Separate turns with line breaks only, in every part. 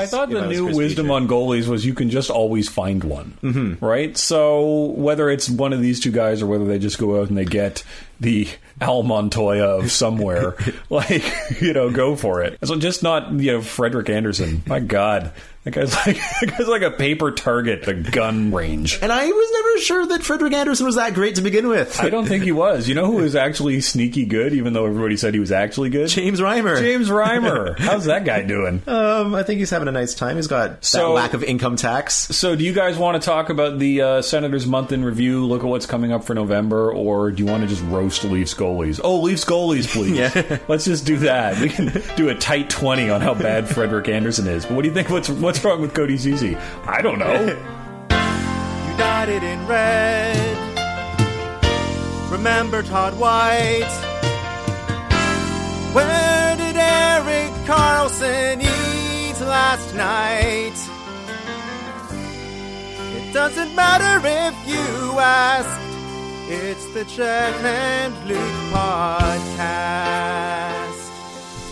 I thought the new wisdom on goalies was you can just always find one, mm-hmm. right? So whether it's one of these two guys or whether they just go out and they get the Al Montoya of somewhere, like you know, go for it. So just not you know Frederik Andersen. My God, that guy's like that guy's like a paper target, a gun range.
And I was never sure that Frederik Andersen was that great to begin with.
I don't think he was. You know who was actually sneaky good, even though everybody said he was actually good?
James Reimer.
James Reimer. How's that guy doing?
Um, I think he's having a nice time. He's got that
So-
lack of income tax.
So, do you guys want to talk about the uh, Senators' month in review? Look at what's coming up for November, or do you want to just roast Leafs goalies? Oh, Leafs goalies, please.
Yeah.
Let's just do that. We can do a tight twenty on how bad Frederik Andersen is. But what do you think? What's what's wrong with Cody Ceci? I don't know.
United in red. Remember Todd White. Where did Erik Karlsson eat last night? It doesn't matter if you ask. It's the Chet and Luke podcast.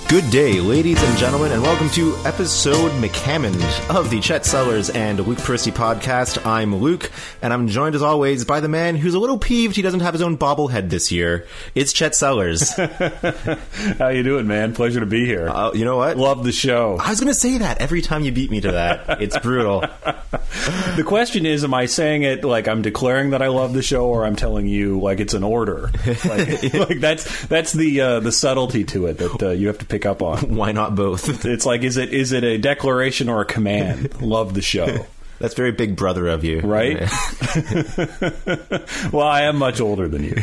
Good day, ladies and gentlemen, and welcome to episode McCammond of the Chet Sellers and Luke Peristy podcast. I'm Luke, and I'm joined as always by the man who's a little peeved he doesn't have his own bobblehead this year. It's Chet Sellers.
how you doing, man? Pleasure to be here.
uh, you know what?
Love the show.
I was going to say that every time you beat me to that. It's brutal.
The question is, am I saying it like I'm declaring that I love the show, or I'm telling you like it's an order? Like, like that's that's the uh, the subtlety to it that uh, you have to pick up on.
Why not both?
It's like is it is it a declaration or a command? love the show,
That's very big brother of you.
right? well, I am much older than you.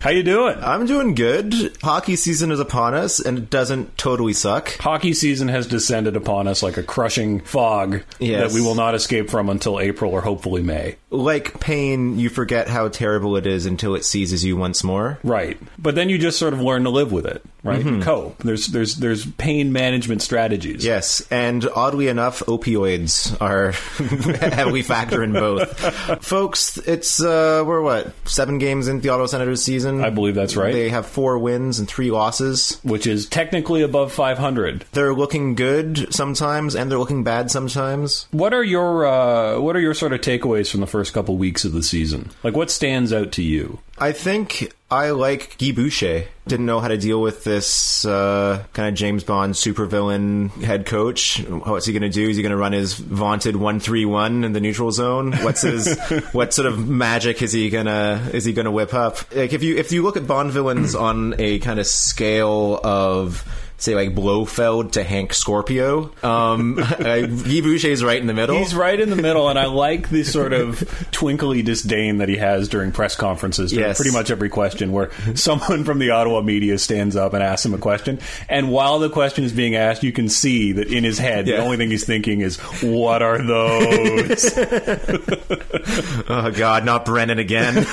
How you doing?
I'm doing good. Hockey season is upon us, and it doesn't totally suck.
Hockey season has descended upon us like a crushing fog
Yes.
that we will not escape from until April or hopefully May.
Like pain, you forget how terrible it is until it seizes you once more.
Right. But then you just sort of learn to live with it, right?
Mm-hmm.
Cope. There's there's there's pain management strategies.
Yes, and oddly enough, opioids are heavily factor in both. Folks, it's uh we're what seven games into the Ottawa Senators season.
I believe that's right.
They have four wins and three losses.
Which is technically above 500.
They're looking good sometimes, and they're looking bad sometimes.
What are your uh, what are your sort of takeaways from the first couple weeks of the season? Like what stands out to you?
I think I like Guy Boucher. Didn't know how to deal with this uh, kind of James Bond supervillain head coach. What's he going to do? Is he going to run his vaunted one three one in the neutral zone? What's his what sort of magic is he gonna is he gonna whip up? Like if you if you look at Bond villains on a kind of scale of say like Blofeld to Hank Scorpio, um, Guy Boucher's right in the middle.
He's right in the middle, and I like the sort of twinkly disdain that he has during press conferences. During
Yes.
pretty much every question, where someone from the Ottawa media stands up and asks him a question, and while the question is being asked, you can see that in his head, the only thing he's thinking is, "What are those?"
oh God, not Brennan again.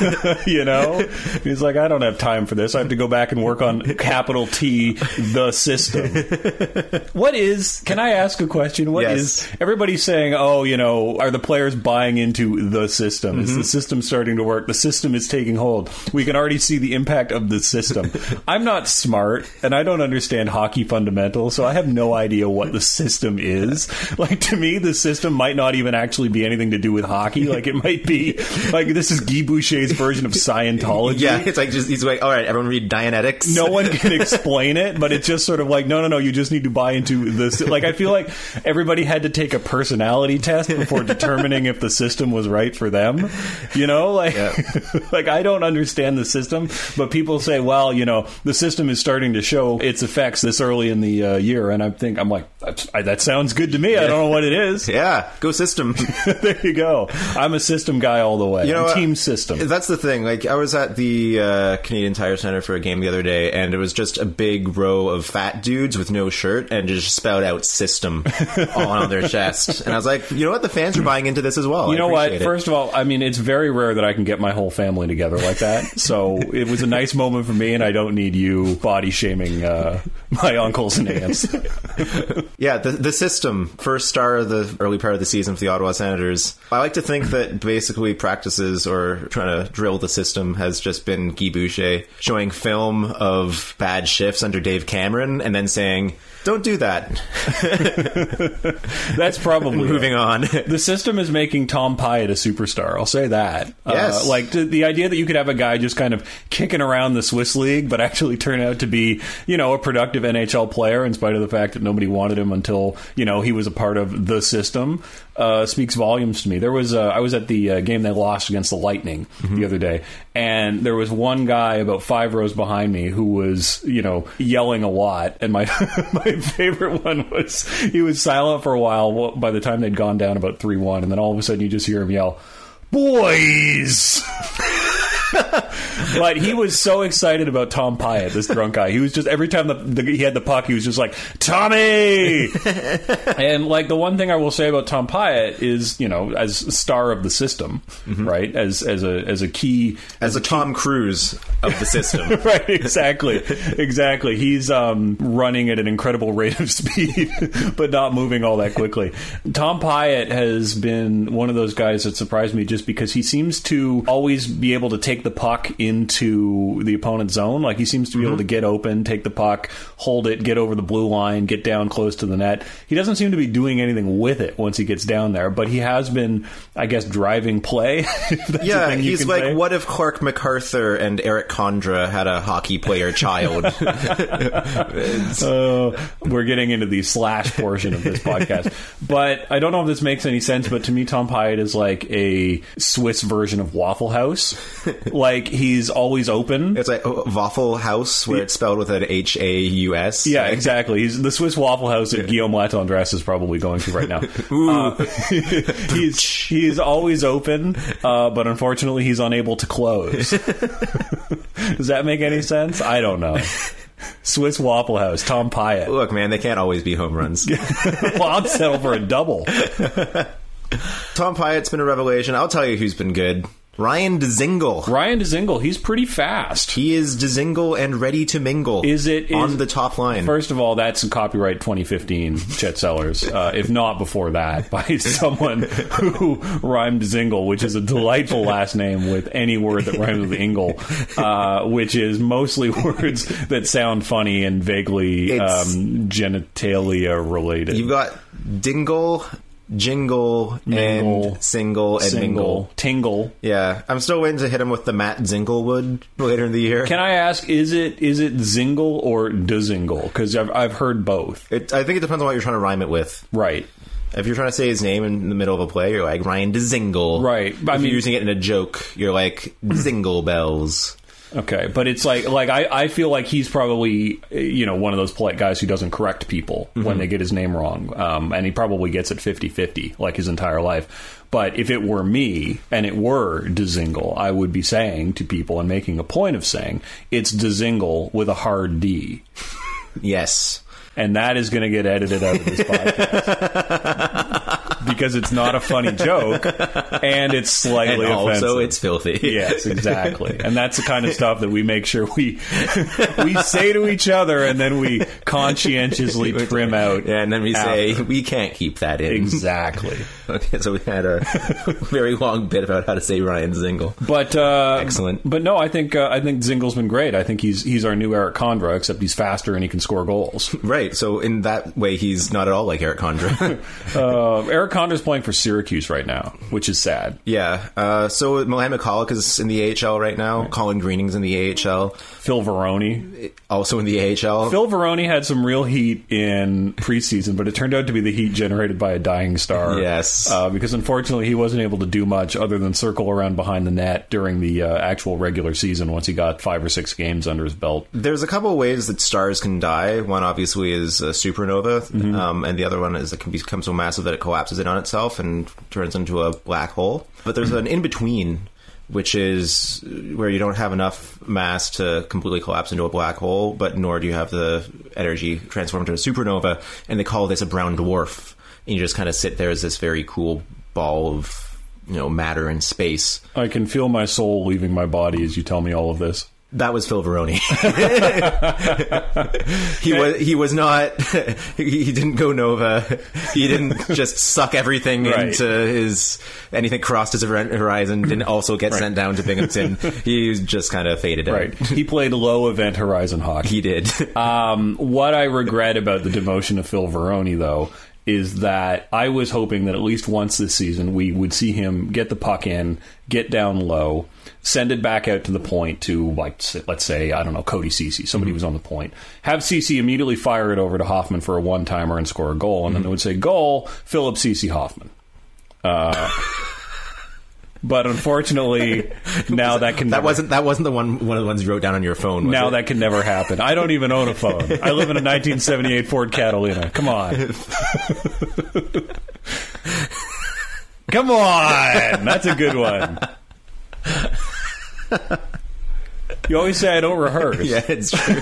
you know, he's like, "I don't have time for this. I have to go back and work on capital T, the system." what is? Can I ask a question? What is?
Yes.
Everybody's saying, "Oh, you know, are the players buying into the system? Is the mm-hmm. system starting to work? The system is taking hold. We can already see the impact of the system." I'm not smart, and I don't understand hockey fundamentals, so I have no idea what the system is. Like to me, the system might not even actually be anything to do with hockey. Like it might be like this is Guy Boucher's version of Scientology.
yeah, it's like just he's like, all right, everyone read Dianetics.
no one can explain it, but it's just sort of like, no, no, no, you just need to buy into this. Like, I feel like everybody had to take a personality test before determining if the system was right for them. You know, like, like I don't understand the system, but people say, well, you know, the system is starting to show its effects this early in the uh, year, and I think I'm like, I, that sounds good to me. I don't know what it is.
Yeah, go system.
there you go. I'm a system guy all the way.
You know
team system.
That's the thing. Like, I was at the uh, Canadian Tire Center for a game the other day, and it was just a big row of fat dudes with no shirt and just spout out "system" on their chest. And I was like, you know what? The fans are buying into this as well.
You
I
know what?
it.
First of all, I mean, it's very rare that I can get my whole family together like that. So it was a nice moment for me, and I don't need you body shaming uh, my uncles and aunts.
Yeah, the the system first star of the early part of the season for the Ottawa Senators. I like to think that basically practices or trying to drill the system has just been Guy Boucher showing film of bad shifts under Dave Cameron and then saying, Don't do that.
That's probably
Moving
it.
on.
The system is making Tom Pyatt a superstar. I'll say that.
Yes.
Uh, like the, the idea that you could have a guy just kind of kicking around the Swiss league, but actually turn out to be, you know, a productive NHL player in spite of the fact that nobody wanted him until, you know, he was a part of the system, uh, speaks volumes to me. There was, uh, I was at the uh, game they lost against the Lightning the other day, and there was one guy about five rows behind me who was, you know, yelling a lot. And my, my favorite one was he was silent for a while by the time they'd gone down about 3 1, and then all of a sudden you just hear him yell, Boys! but he was so excited about Tom Pyatt, this drunk guy. He was just every time the, the, he had the puck, he was just like Tommy. and like the one thing I will say about Tom Pyatt is, you know, as star of the system, right? As as a as a key
As a Tom Cruise of the system.
right exactly exactly he's um, running at an incredible rate of speed but not moving all that quickly tom pyatt has been one of those guys that surprised me just because he seems to always be able to take the puck into the opponent's zone like he seems to be able to get open take the puck hold it get over the blue line get down close to the net he doesn't seem to be doing anything with it once he gets down there but he has been i guess driving play if that's a
Yeah, he's like,
say.
what if Clarke MacArthur and Erik Condra had a hockey player child?
Uh, we're getting into the slash portion of this podcast. But I don't know if this makes any sense, but to me, Tom Pyatt is like a Swiss version of Waffle House. like, he's always open.
it's like Waffle House, where it's spelled with an H A U S.
Yeah, exactly. He's the Swiss Waffle House that Guillaume Latendresse is probably going to right now. Uh, he's he's always open, uh, but unfortunately, he's unable to close. Does that make any sense? I don't know. Swiss Waffle House, Tom Pyatt.
Look, man, they can't always be home runs.
well, I'd settle for a double.
Tom Pyatt's been a revelation. I'll tell you who's been good. Ryan Dezingle.
Ryan Dezingle, he's pretty fast.
He is Dezingle and ready to mingle.
Is it-
on
is-
the top line?
First of all, that's copyright 2015, Chet Sellers. Uh, if not before that, by someone who rhymed Zingle, which is a delightful last name with any word that rhymes with Ingle, uh, which is mostly words that sound funny and vaguely um, genitalia related.
You've got Dingle, Jingle,
Mingle,
and Single and Mingle.
Tingle.
Yeah, I'm still waiting to hit him with the Matt Zinglewood later in the year.
Can I ask, is it is it Zingle or Dezingle? Because I've, I've heard both.
It, I think it depends on what you're trying to rhyme it with.
Right.
If you're trying to say his name in the middle of a play, you're like Ryan Dezingle.
Right.
If
I mean-
you're using it in a joke, you're like Zingle Bells.
Okay, but it's like like I, I feel like he's probably you know one of those polite guys who doesn't correct people when they get his name wrong, um, and he probably gets it 50-50 like his entire life. But if it were me and it were Dezingle, I would be saying to people and making a point of saying it's Dezingle with a hard D,
Yes.
and that is going to get edited out of this podcast because it's not a funny joke and it's slightly
And also,
offensive.
it's filthy.
Yes, exactly. And that's the kind of stuff that we make sure we we say to each other and then we conscientiously trim out.
Yeah, and then we say we can't keep that in.
Exactly.
Okay, so we had a very long bit about how to say Ryan Zingle.
But uh,
Excellent.
But no, I think uh, I think Zingle's been great. I think he's he's our new Erik Condra, except he's faster and he can score goals.
Right. So in that way, he's not at all like Erik Condra.
Uh, Erik Condra's playing for Syracuse right now, which is sad.
yeah. Uh, so Mohamed McCulloch is in the AHL right now. Colin Greening's in the AHL,
Phil Varone.
also in the AHL.
Phil Varone had some real heat in preseason, but it turned out to be the heat generated by a dying star.
Yes.
Uh, because unfortunately, he wasn't able to do much other than circle around behind the net during the uh, actual regular season once he got five or six games under his belt.
There's a couple of ways that stars can die. One obviously is a supernova,
Mm-hmm.
um, and the other one is it can become so massive that it collapses in on itself and turns into a black hole. But there's an in between, which is where you don't have enough mass to completely collapse into a black hole, but nor do you have the energy transformed into a supernova, and they call this a brown dwarf. And you just kind of sit there as this very cool ball of you know matter and space.
I can feel my soul leaving my body as you tell me all of this.
That was Phil Varone. he was he was not. He, didn't go Nova. He didn't just suck everything
Right.
into his anything crossed his horizon. Didn't also get sent down to Binghamton. he just kind of faded out.
Right. He played low event horizon hockey.
He did.
Um, what I regret about the demotion of Phil Varone, though, is that I was hoping that at least once this season we would see him get the puck in, get down low, send it back out to the point to, like, let's say, I don't know, Cody Ceci, somebody was on the point. Have Ceci immediately fire it over to Hoffman for a one timer and score a goal, and then it would say, goal, Philip Ceci Hoffman. Uh, but unfortunately, now that can
that
never-
wasn't that wasn't the one one of the ones you wrote down on your phone. Was
now
it?
that can never happen. I don't even own a phone. I live in a 1978 Ford Catalina. Come on. Come on. That's a good one. You always say I don't rehearse.
yeah, it's true.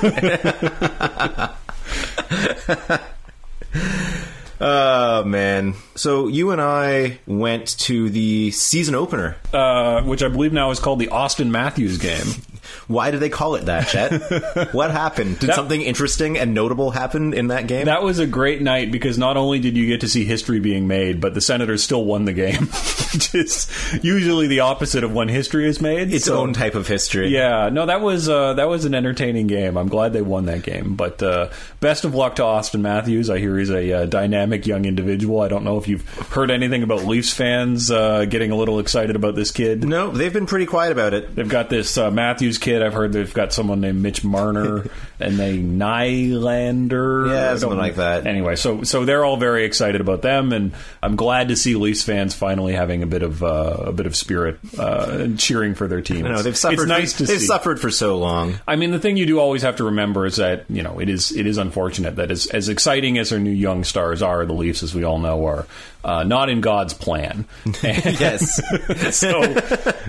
Oh man! So you and I went to the season opener.
Uh, which I believe now is called the Auston Matthews game.
Why do they call it that, Chet? what happened? Did
That-
something interesting and notable happen in that game?
That was a great night because not only did you get to see history being made, but the Senators still won the game, which is usually the opposite of when history is made.
its
So-
own type of history.
Yeah, no, that was uh, that was an entertaining game. I'm glad they won that game. But uh, best of luck to Auston Matthews. I hear he's a uh, dynamic young individual. I don't know if you've heard anything about Leafs fans uh, getting a little excited about this kid.
No, they've been pretty quiet about it.
They've got this uh, Matthews kid. I've heard they've got someone named Mitch Marner and they Nylander.
Yeah, something like that.
Anyway, so so they're all very excited about them, and I'm glad to see Leafs fans finally having a bit of uh, a bit of spirit uh, and cheering for their team. It's-
they've suffered.
It's nice to
they've
see.
suffered for so long.
I mean, the thing you do always have to remember is that you know it is it is unfortunate that as as exciting as our new young stars are, the Leafs, as we all know, are uh, not in God's plan.
Yes.
so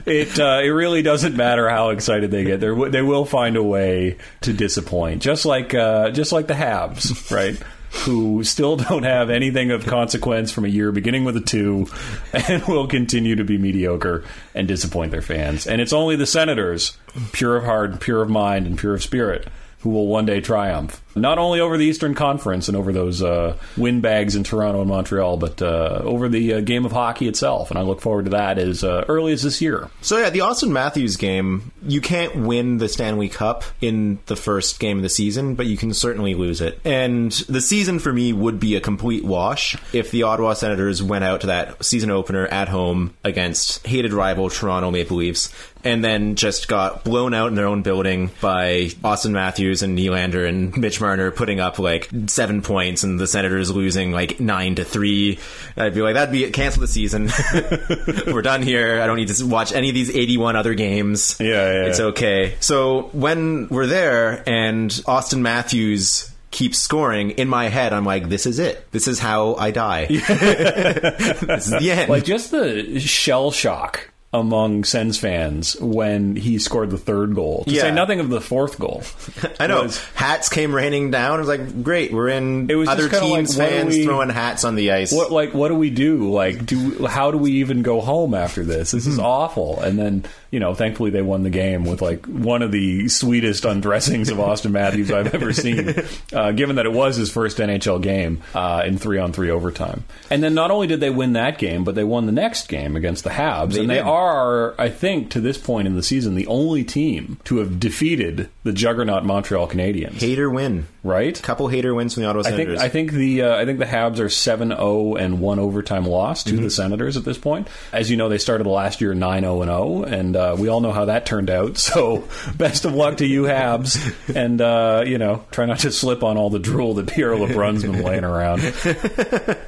it uh, it really doesn't matter how excited they get. They they will find a way to disappoint, just like uh, just like the Habs, right? Who still don't have anything of consequence from a year beginning with a two, and will continue to be mediocre and disappoint their fans. And it's only the Senators, pure of heart, pure of mind, and pure of spirit, who will one day triumph. Not only over the Eastern Conference and over those uh, windbags in Toronto and Montreal, but uh, over the uh, game of hockey itself. And I look forward to that as uh, early as this year.
So yeah, the Auston Matthews game, you can't win the Stanley Cup in the first game of the season, but you can certainly lose it. And the season for me would be a complete wash if the Ottawa Senators went out to that season opener at home against hated rival Toronto Maple Leafs and then just got blown out in their own building by Auston Matthews and Nylander and Mitch Marner putting up like seven points and the Senators losing like nine to three. I'd be like, that'd be it. Cancel the season. We're done here. I don't need to watch any of these 81 other games.
Yeah, yeah,
It's okay. So when we're there and Auston Matthews keeps scoring, in my head, I'm like, this is it. This is how I die. this is the end.
Like just the shell shock among Sens fans when he scored the third goal. To
Yeah.
say nothing of the fourth goal.
I know.
was-
hats came raining down. I was like, great. We're in
It was
other
kinda like,
teams' fans
we-
throwing hats on the ice.
What like what do we do? Like do how do we even go home after this? This is mm-hmm. awful. And then you know, thankfully they won the game with like one of the sweetest undressings of Auston Matthews I've ever seen. Uh, given that it was his first NHL game uh, in three on three overtime. And then not only did they win that game, but they won the next game against the Habs,
They
and they
did.
are, I think, to this point in the season, the only team to have defeated the juggernaut Montreal Canadiens.
Hater win.
Right?
Couple hater wins from the Ottawa
I think
Senators.
I think the uh, I think the Habs are 7-0 and one overtime loss to
Mm-hmm.
the Senators at this point. As you know, they started last year 9-0 and 0, and uh, we all know how that turned out. So, best of luck to you, Habs, and uh, you know, try not to slip on all the drool that Pierre LeBrun's been laying around.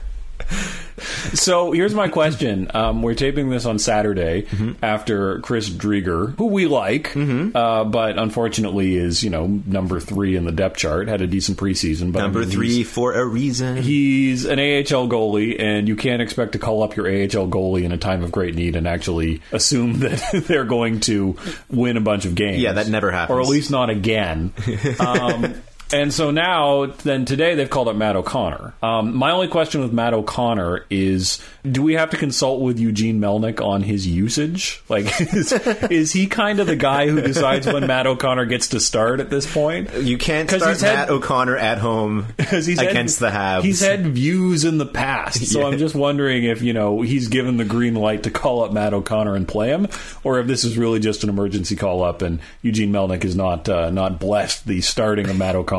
So here's my question. Um, we're taping this on Saturday
Mm-hmm.
after Chris Driedger, who we like, uh, but unfortunately is you know number three in the depth chart. Had a decent preseason, but I
Number
mean,
three for a reason.
He's an AHL goalie, and you can't expect to call up your AHL goalie in a time of great need and actually assume that they're going to win a bunch of games.
Yeah, that never happens.
or at least not again. um, And so now, then today they've called up Matt O'Connor. Um, my only question with Matt O'Connor is: Do we have to consult with Eugene Melnyk on his usage? Like, is, is he kind of the guy who decides when Matt O'Connor gets to start at this point?
You can't start
he's had-
Matt O'Connor at home
he's had-
against the Habs.
He's had views in the past, so
Yeah.
I'm just wondering if you know he's given the green light to call up Matt O'Connor and play him, or if this is really just an emergency call up and Eugene Melnyk is not uh, not blessed the starting of Matt O'Connor,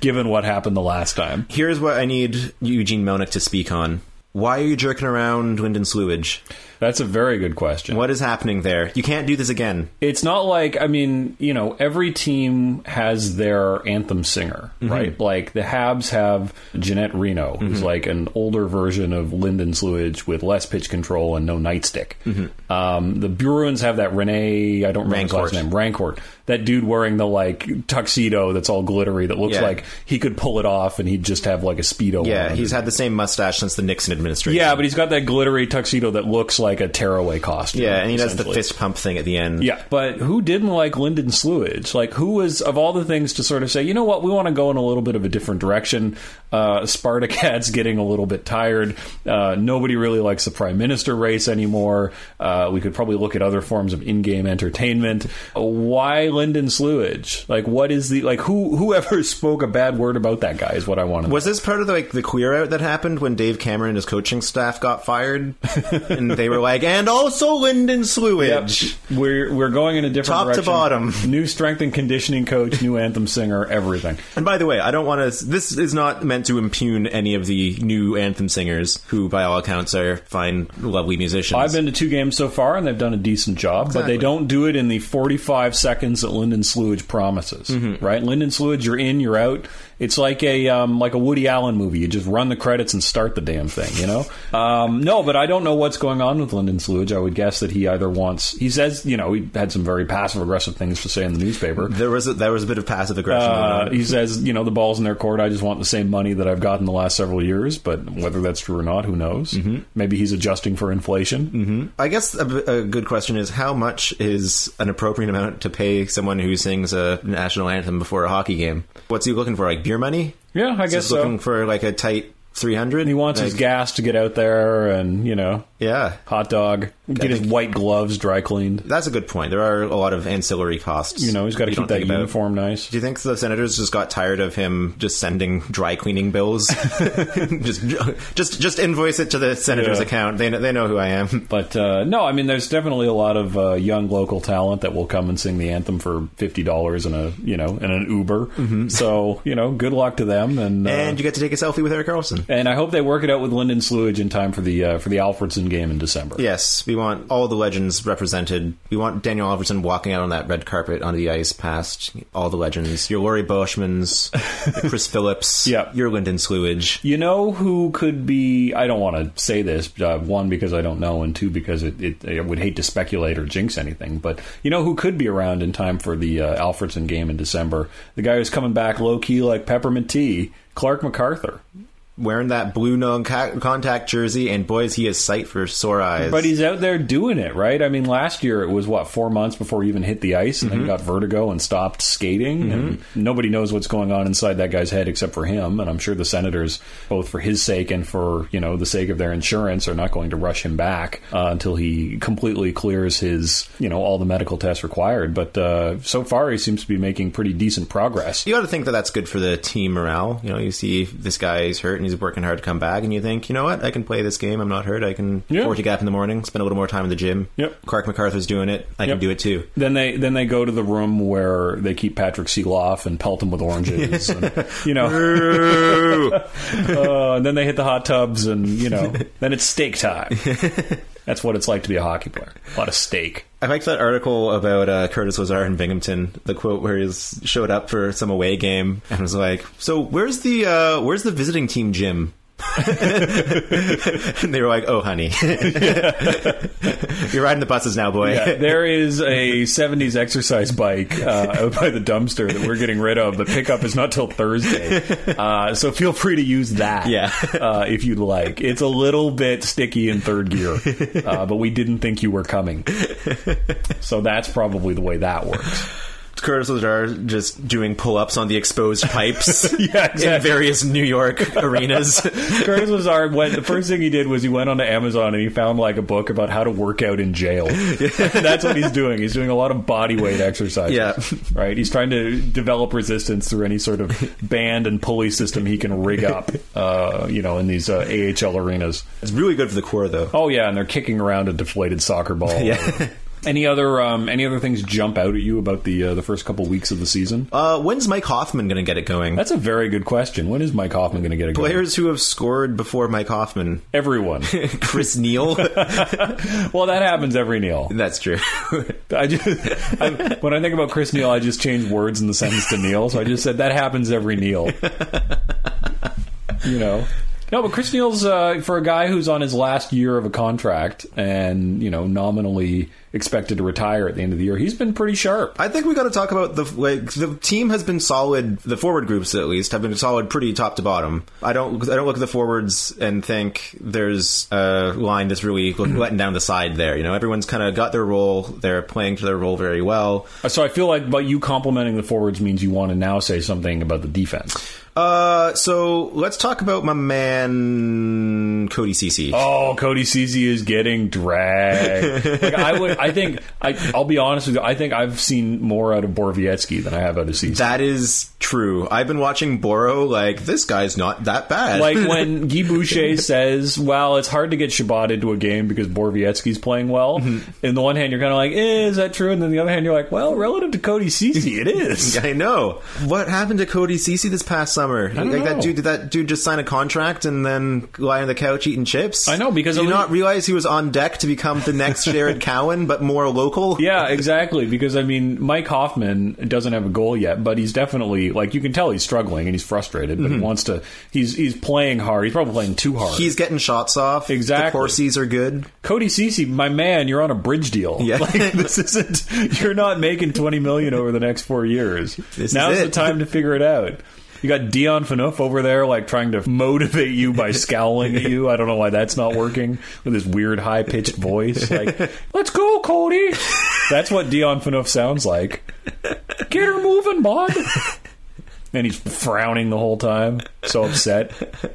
given what happened the last time.
Here's what I need Eugene Melnyk to speak on. Why are you jerking around Lyndon Slewidge?
That's a very good question.
What is happening there? You can't do this again.
It's not like I mean, you know, every team has their anthem singer, mm-hmm. right? Like the Habs have Ginette Reno, who's mm-hmm. like an older version of Lyndon Slewidge with less pitch control and no nightstick. Mm-hmm. Um, the Bruins have that René, I don't remember his last name, Rancourt. That dude wearing the like tuxedo that's all glittery that looks
Yeah.
like he could pull it off and he'd just have like a speedo.
Yeah, he's had the same mustache since the Nixon administration.
yeah, but he's got that glittery tuxedo that looks like a tearaway costume.
yeah, and he does the fist pump thing at the end.
Yeah, but who didn't like Lyndon Slewidge? Like, who was of all the things to sort of say, you know what, we want to go in a little bit of a different direction. Uh, Spartacat's getting a little bit tired. Uh, nobody really likes the prime minister race anymore. Uh, we could probably look at other forms of in-game entertainment. Why Lyndon Slewidge? Like, what is the like? Who whoever spoke a bad word about that guy is what I want to. know.
Was this part of the, like the queer out that happened when Dave Cameron and his coaching staff got fired, and they were like, and also Lyndon
Yep. We're we're going in a different
Top to bottom.
New strength and conditioning coach, new anthem singer, everything.
And by the way, I don't want to. This is not meant to impugn any of the new anthem singers, who by all accounts are fine, lovely musicians.
I've been to two games so far, and they've done a decent job, but they don't do it in the 45 seconds that Lyndon Slewidge promises.
Mm-hmm.
Right? Lyndon Slewidge, you're in, you're out. It's like a um, like a Woody Allen movie. You just run the credits and start the damn thing. You know? um, no, but I don't know what's going on with Lyndon Slewidge. I would guess that he either wants. He says, you know, he had some very passive aggressive things to say in the newspaper.
there was a, there was a bit of passive aggression.
Uh, he says, you know, the ball's in their court. I just want the same money that I've gotten the last several years. But whether that's true or not, who knows?
Mm-hmm.
Maybe he's adjusting for inflation.
I guess a, a good question is how much is an appropriate amount to pay someone who sings a national anthem before a hockey game? What's he looking for? Like beer money?
Yeah, I guess so.
looking for like a tight three hundred?
He wants his gas to get out there and, you know,
Yeah,
hot dog, get his white gloves dry cleaned.
that's a good point. There are a lot of ancillary costs.
You know, he's got to keep that uniform nice.
Do you think the senators just got tired of him just sending dry cleaning bills? just, just, just invoice it to the senator's
Yeah.
account. They know, they know who I am.
But uh, no, I mean, there's definitely a lot of uh, young local talent that will come and sing the anthem for fifty dollars in a you know in an Uber. So you know, good luck to them, and uh,
And you get to take a selfie with Erik Karlsson.
and I hope they work it out with Lyndon Slewidge in time for the uh, for the Alfredsson game in December.
Yes, we want all the legends represented. We want Daniel Alfredsson walking out on that red carpet onto the ice past all the legends. Your Laurie Boschmans, Chris Phillips,
Yeah.
your Lyndon Slewidge.
You know who could be? I don't want to say this. Uh, one because I don't know, and two because it, it, I would hate to speculate or jinx anything. But you know who could be around in time for the uh, Alfredsson game in December? The guy who's coming back low key like peppermint tea, Clarke MacArthur.
Wearing that blue non contact jersey, and boys, he has sight for sore eyes.
But he's out there doing it, right? I mean, last year it was what four months before he even hit the ice, and then got vertigo and stopped skating. And nobody knows what's going on inside that guy's head except for him. And I'm sure the Senators, both for his sake and for you know the sake of their insurance, are not going to rush him back uh, until he completely clears his you know all the medical tests required. But uh, so far, he seems to be making pretty decent progress.
you got to think that that's good for the team morale. You know, you see this guy's hurt and he's working hard to come back, and you think, you know what, I can play this game. I'm not hurt. I can
Yeah.
afford to get in the morning, spend a little more time in the gym.
Yep.
Clarke MacArthur's doing it. I
Yep.
can do it too.
Then they then they go to the room where they keep Patrick Sieloff and pelt him with oranges. and, you know, uh, and then they hit the hot tubs, and you know, then it's steak time. That's what it's like to be a hockey player. A lot of steak.
I liked that article about uh, Curtis Lazar in Binghamton. The quote where he showed up for some away game and was like, "So where's the uh, where's the visiting team gym?" and they were like, "Oh, honey, you're riding the buses now, boy."
Yeah, there is a '70s exercise bike uh, out by the dumpster that we're getting rid of. The pickup is not till Thursday, uh, so feel free to use that.
Yeah.
uh, if you'd like. It's a little bit sticky in third gear, uh, but we didn't think you were coming, so that's probably the way that works.
Curtis Lazar just doing pull-ups on the exposed pipes
Yeah,
in various New York arenas.
Curtis Lazar went. The first thing he did was he went onto Amazon and he found like a book about how to work out in jail. That's what he's doing. He's doing a lot of body weight exercises.
Yeah.
right. He's trying to develop resistance through any sort of band and pulley system he can rig up. Uh, you know, in these uh, AHL arenas.
It's really good for the core, though.
Oh yeah, and they're kicking around a deflated soccer ball.
Yeah.
Any other um, any other things jump out at you about the uh, the first couple weeks of the season?
Uh, when's Mike Hoffman going to get it going?
That's a very good question. When is Mike Hoffman going to get a going?
Players who have scored before Mike Hoffman.
Everyone.
Chris Neil.
well, that happens every Neil.
That's true.
I just I, when I think about Chris Neil, I just change words in the sentence to Neil. So I just said that happens every Neil. you know. No, but Chris Neil's uh, for a guy who's on his last year of a contract and you know nominally expected to retire at the end of the year. He's been pretty sharp.
I think we got to talk about the like the team has been solid. The forward groups, at least, have been solid, pretty top to bottom. I don't I don't look at the forwards and think there's a line that's really letting down the side there. You know, everyone's kind of got their role. They're playing to their role very well.
So I feel like, but you complimenting the forwards means you want to now say something about the defense.
Uh, so let's talk about my man Cody Ceci.
Oh, Cody Ceci is getting dragged. like I would, I think, I, I'll be honest with you. I think I've seen more out of Borowiecki than I have out of Ceci.
That is true. I've been watching Boro. Like this guy's not that bad.
like when Guy Boucher says, "Well, it's hard to get Chabot into a game because Borowiecki's playing well."
Mm-hmm.
In the one hand, you're kind of like, eh, "Is that true?" And then the other hand, you're like, "Well, relative to Cody Ceci, it is."
I know. What happened to Cody Ceci this past summer?
Don't
like that dude did that dude just sign a contract and then lie on the couch eating chips?
I know, because
Did you not realize he was on deck to become the next Jared Cowen, but more local?
Yeah, exactly. Because I mean, Mike Hoffman doesn't have a goal yet, but he's definitely like you can tell he's struggling and he's frustrated, but he wants to. He's he's playing hard. He's probably playing too hard.
Mm-hmm. He's getting shots off.
Exactly.
The Corsies are good.
Cody Ceci, my man, you're on a bridge deal.
Yeah.
Like, this isn't. You're not making twenty million over the next four years.
This is
Now's the time to figure it out. You got Dion Phaneuf over there, like trying to motivate you by scowling at you. I don't know why that's not working with his weird high pitched voice. Like, let's go, Cody. That's what Dion Phaneuf sounds like. Get her moving, bud. And he's frowning the whole time, so upset.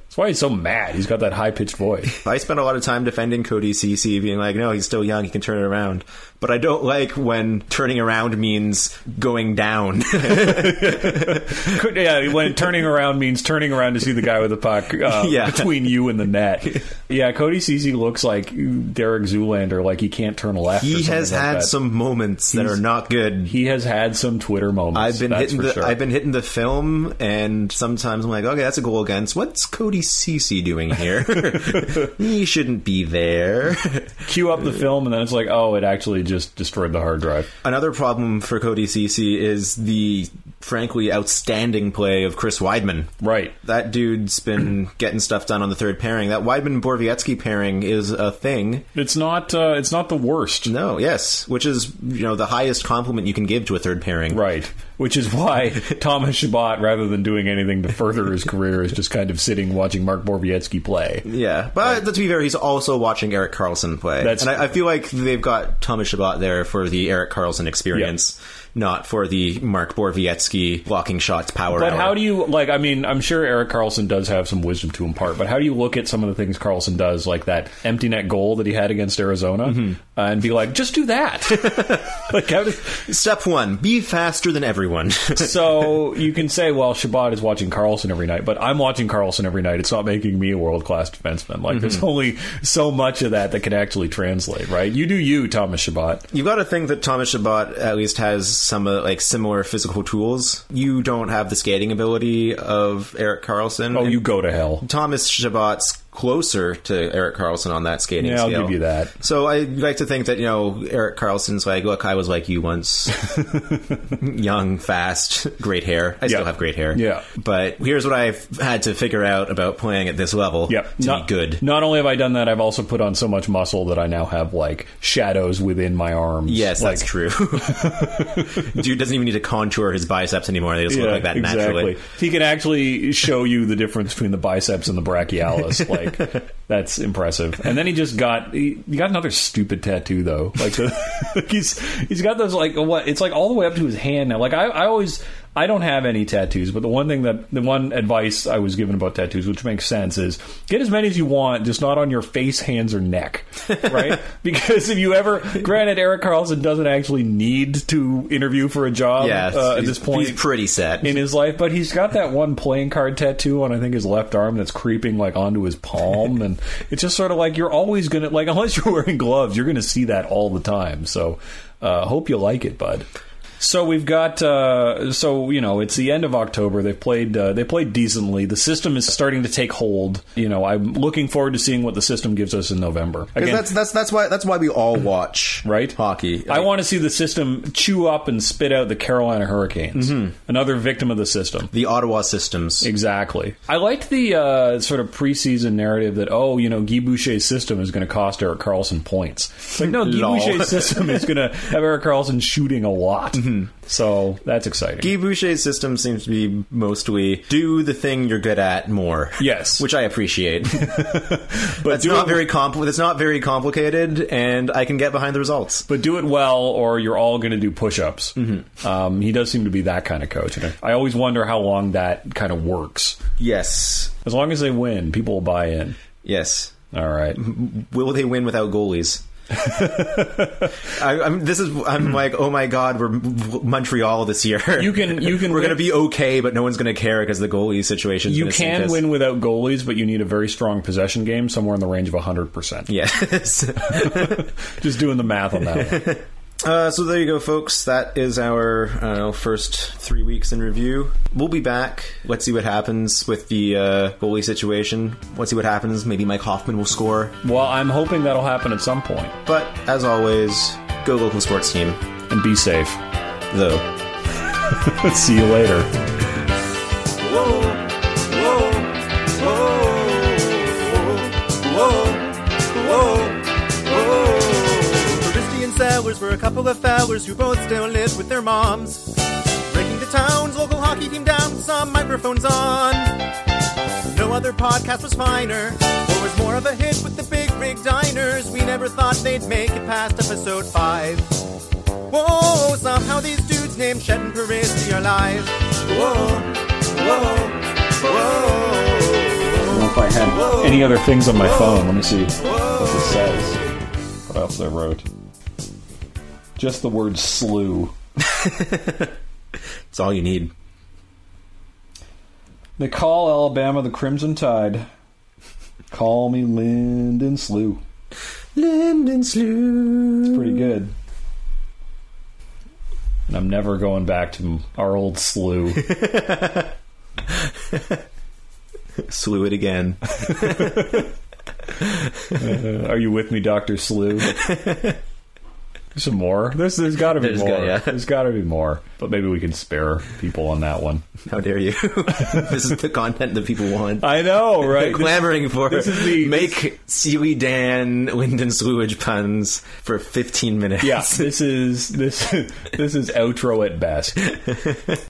That's why he's so mad. He's got that high pitched voice.
I spent a lot of time defending Cody Ceci, being like, no, he's still young, he can turn it around. But I don't like when turning around means going down.
Yeah, when turning around means turning around to see the guy with the puck uh,
Yeah.
between you and the net. Yeah, Cody Ceci looks like Derek Zoolander, like he can't turn left.
he has
like
had
that.
some moments that
He's-
are not good.
He has had some Twitter moments.
I've been hitting the
sure.
I've been hitting the film, and sometimes I'm like, okay, that's a goal against. What's Cody Ceci doing here? he shouldn't be there.
cue up the film, and then it's like, oh, it actually just destroyed the hard drive.
Another problem for Cody Ceci is the frankly outstanding play of Chris Wideman.
Right.
That dude's been getting stuff done on the third pairing. That Wideman Borowiecki pairing is a thing.
It's not. Uh, it's not the worst.
No, yes, which is you know the highest compliment you can give to a third pairing.
Right. Which is why Thomas Chabot, rather than doing anything to further his career, is just kind of sitting watching Mark Borowiecki play.
Yeah, but to be fair, he's also watching Erik Karlsson play.
That's
and I, I feel like they've got Thomas Chabot there for the Erik Karlsson experience, not for the Mark Borowiecki blocking shots power.
But
hour.
how do you like? I mean, I'm sure Erik Karlsson does have some wisdom to impart. But how do you look at some of the things Karlsson does, like that empty net goal that he had against Arizona,
Mm-hmm.
uh, and be like, just do that? like, how do,
Step one: be faster than everyone.
so you can say, well, Chabot is watching Karlsson every night, but I'm watching Karlsson every night. It's not making me a world class defenseman. Like,
Mm-hmm.
there's only so much of that that can actually translate, right? You do you, Thomas Chabot.
You've got to think that Thomas Chabot at least has some uh, like similar physical tools. You don't have the skating ability of Erik Karlsson.
Oh,
And
you go to hell.
Thomas Chabot's closer to Erik Karlsson on that skating
Yeah, I'll
scale.
give you that.
So I like to think that you know Erik Karlsson's like, look, I was like you once, young, fast, great hair. I still have great hair.
Yeah.
But here's what I've had to figure out about playing at this level.
Yep.
To
not,
be good.
Not only have I done that, I've also put on so much muscle that I now have like shadows within my arms.
Yes,
like,
that's true. Dude doesn't even need to contour his biceps anymore. They just look like that
exactly.
naturally.
He can actually show you the difference between the biceps and the brachialis. Like like that's impressive. And then he just got he, he got another stupid tattoo though. Like the, he's he's got those like what? It's like all the way up to his hand now. Like I I always I don't have any tattoos, but the one thing that the one advice I was given about tattoos, which makes sense, is get as many as you want, just not on your face, hands, or neck, right? because if you ever, granted, Erik Karlsson doesn't actually need to interview for a job
Yeah,
uh, at this point
he's pretty set.
in his life, but he's got that one playing card tattoo on I think his left arm that's creeping like onto his palm, and it's just sort of like you're always gonna like unless you're wearing gloves, you're gonna see that all the time. So, uh, hope you like it, bud. So we've got uh, so you know it's the end of October. They've played uh, they played decently. The system is starting to take hold. You know I'm looking forward to seeing what the system gives us in November. Again,
that's that's that's why that's why we all watch
Right.
hockey.
I want to see the system chew up and spit out the Carolina Hurricanes, another victim of the system.
the Ottawa systems.
Exactly. I liked the uh, sort of preseason narrative that oh, you know, Guy Boucher's system is going to cost Erik Karlsson points. It's like no, Guy. Boucher's system is going to have Erik Karlsson shooting a lot. So that's exciting.
Guy Boucher's system seems to be mostly do the thing you're good at more.
Yes.
which I appreciate.
but
it's not
it,
very compl- It's not very complicated, and I can get behind the results.
but do it well, or you're all going to do push-ups. Um, he does seem to be that kind of coach. And I I always wonder how long that kind of works.
Yes,
As long as they win, people will buy in.
yes.
All right.
Will they win without goalies? I, I'm, this is. I'm hmm. like, oh my god, we're Montreal this year.
You can you can
We're going to be okay, but no one's going to care because the goalie situation.
You can win without goalies, but you need a very strong possession game, somewhere in the range of 100%.
Yes.
Just doing the math on that one.
Uh, so there you go, folks. That is our know first three weeks in review. We'll be back. Let's see what happens with the uh, goalie situation. Let's see what happens. Maybe Mike Hoffman will score.
Well, I'm hoping that'll happen at some point.
But as always, go local sports team.
And be safe.
Though.
See you later.
Were a couple of fellers who both still live with their moms. Breaking the town's local hockey team down with some microphones on. No other podcast was finer, or was more of a hit with the big rig diners. We never thought they'd make it past episode 5. Whoa, somehow these dudes named Chet and Peristy are alive. Whoa, whoa, whoa.
if I had any other things on my phone, let me see what this says. What else I wrote? Just the word slew.
It's all you need.
They call Alabama the Crimson Tide. Call me Lyndon Slew.
Lyndon Slew.
It's pretty good. And I'm never going back to our old slew.
Slew it again.
Uh, are you with me, Doctor Slew? There's some more. There's there's got to be
There's
more.
got- yeah.
There's got to be more. But maybe we can spare people on that one.
How dare you? this is the content that people want.
I know, right?
They're clamoring for
this is the-
make Sealy Dan Lyndon Slewidge puns for 15 minutes.
yeah, this is this this is outro at best.